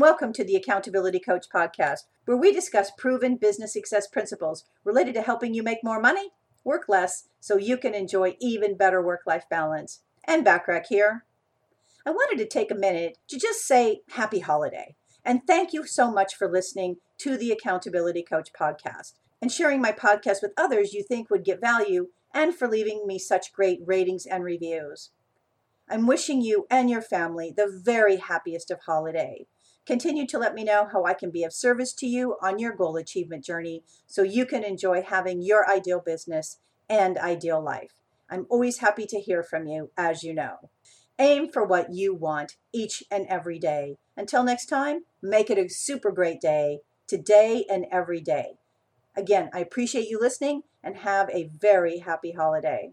Welcome to the Accountability Coach podcast, where we discuss proven business success principles related to helping you make more money, work less, so you can enjoy even better work life balance. Ann Bachrach here. I wanted to take a minute to just say happy holiday and thank you so much for listening to the Accountability Coach podcast and sharing my podcast with others you think would get value and for leaving me such great ratings and reviews. I'm wishing you and your family the very happiest of holiday. Continue to let me know how I can be of service to you on your goal achievement journey so you can enjoy having your ideal business and ideal life. I'm always happy to hear from you, as you know. Aim for what you want each and every day. Until next time, make it a super great day, today and every day. Again, I appreciate you listening and have a very happy holiday.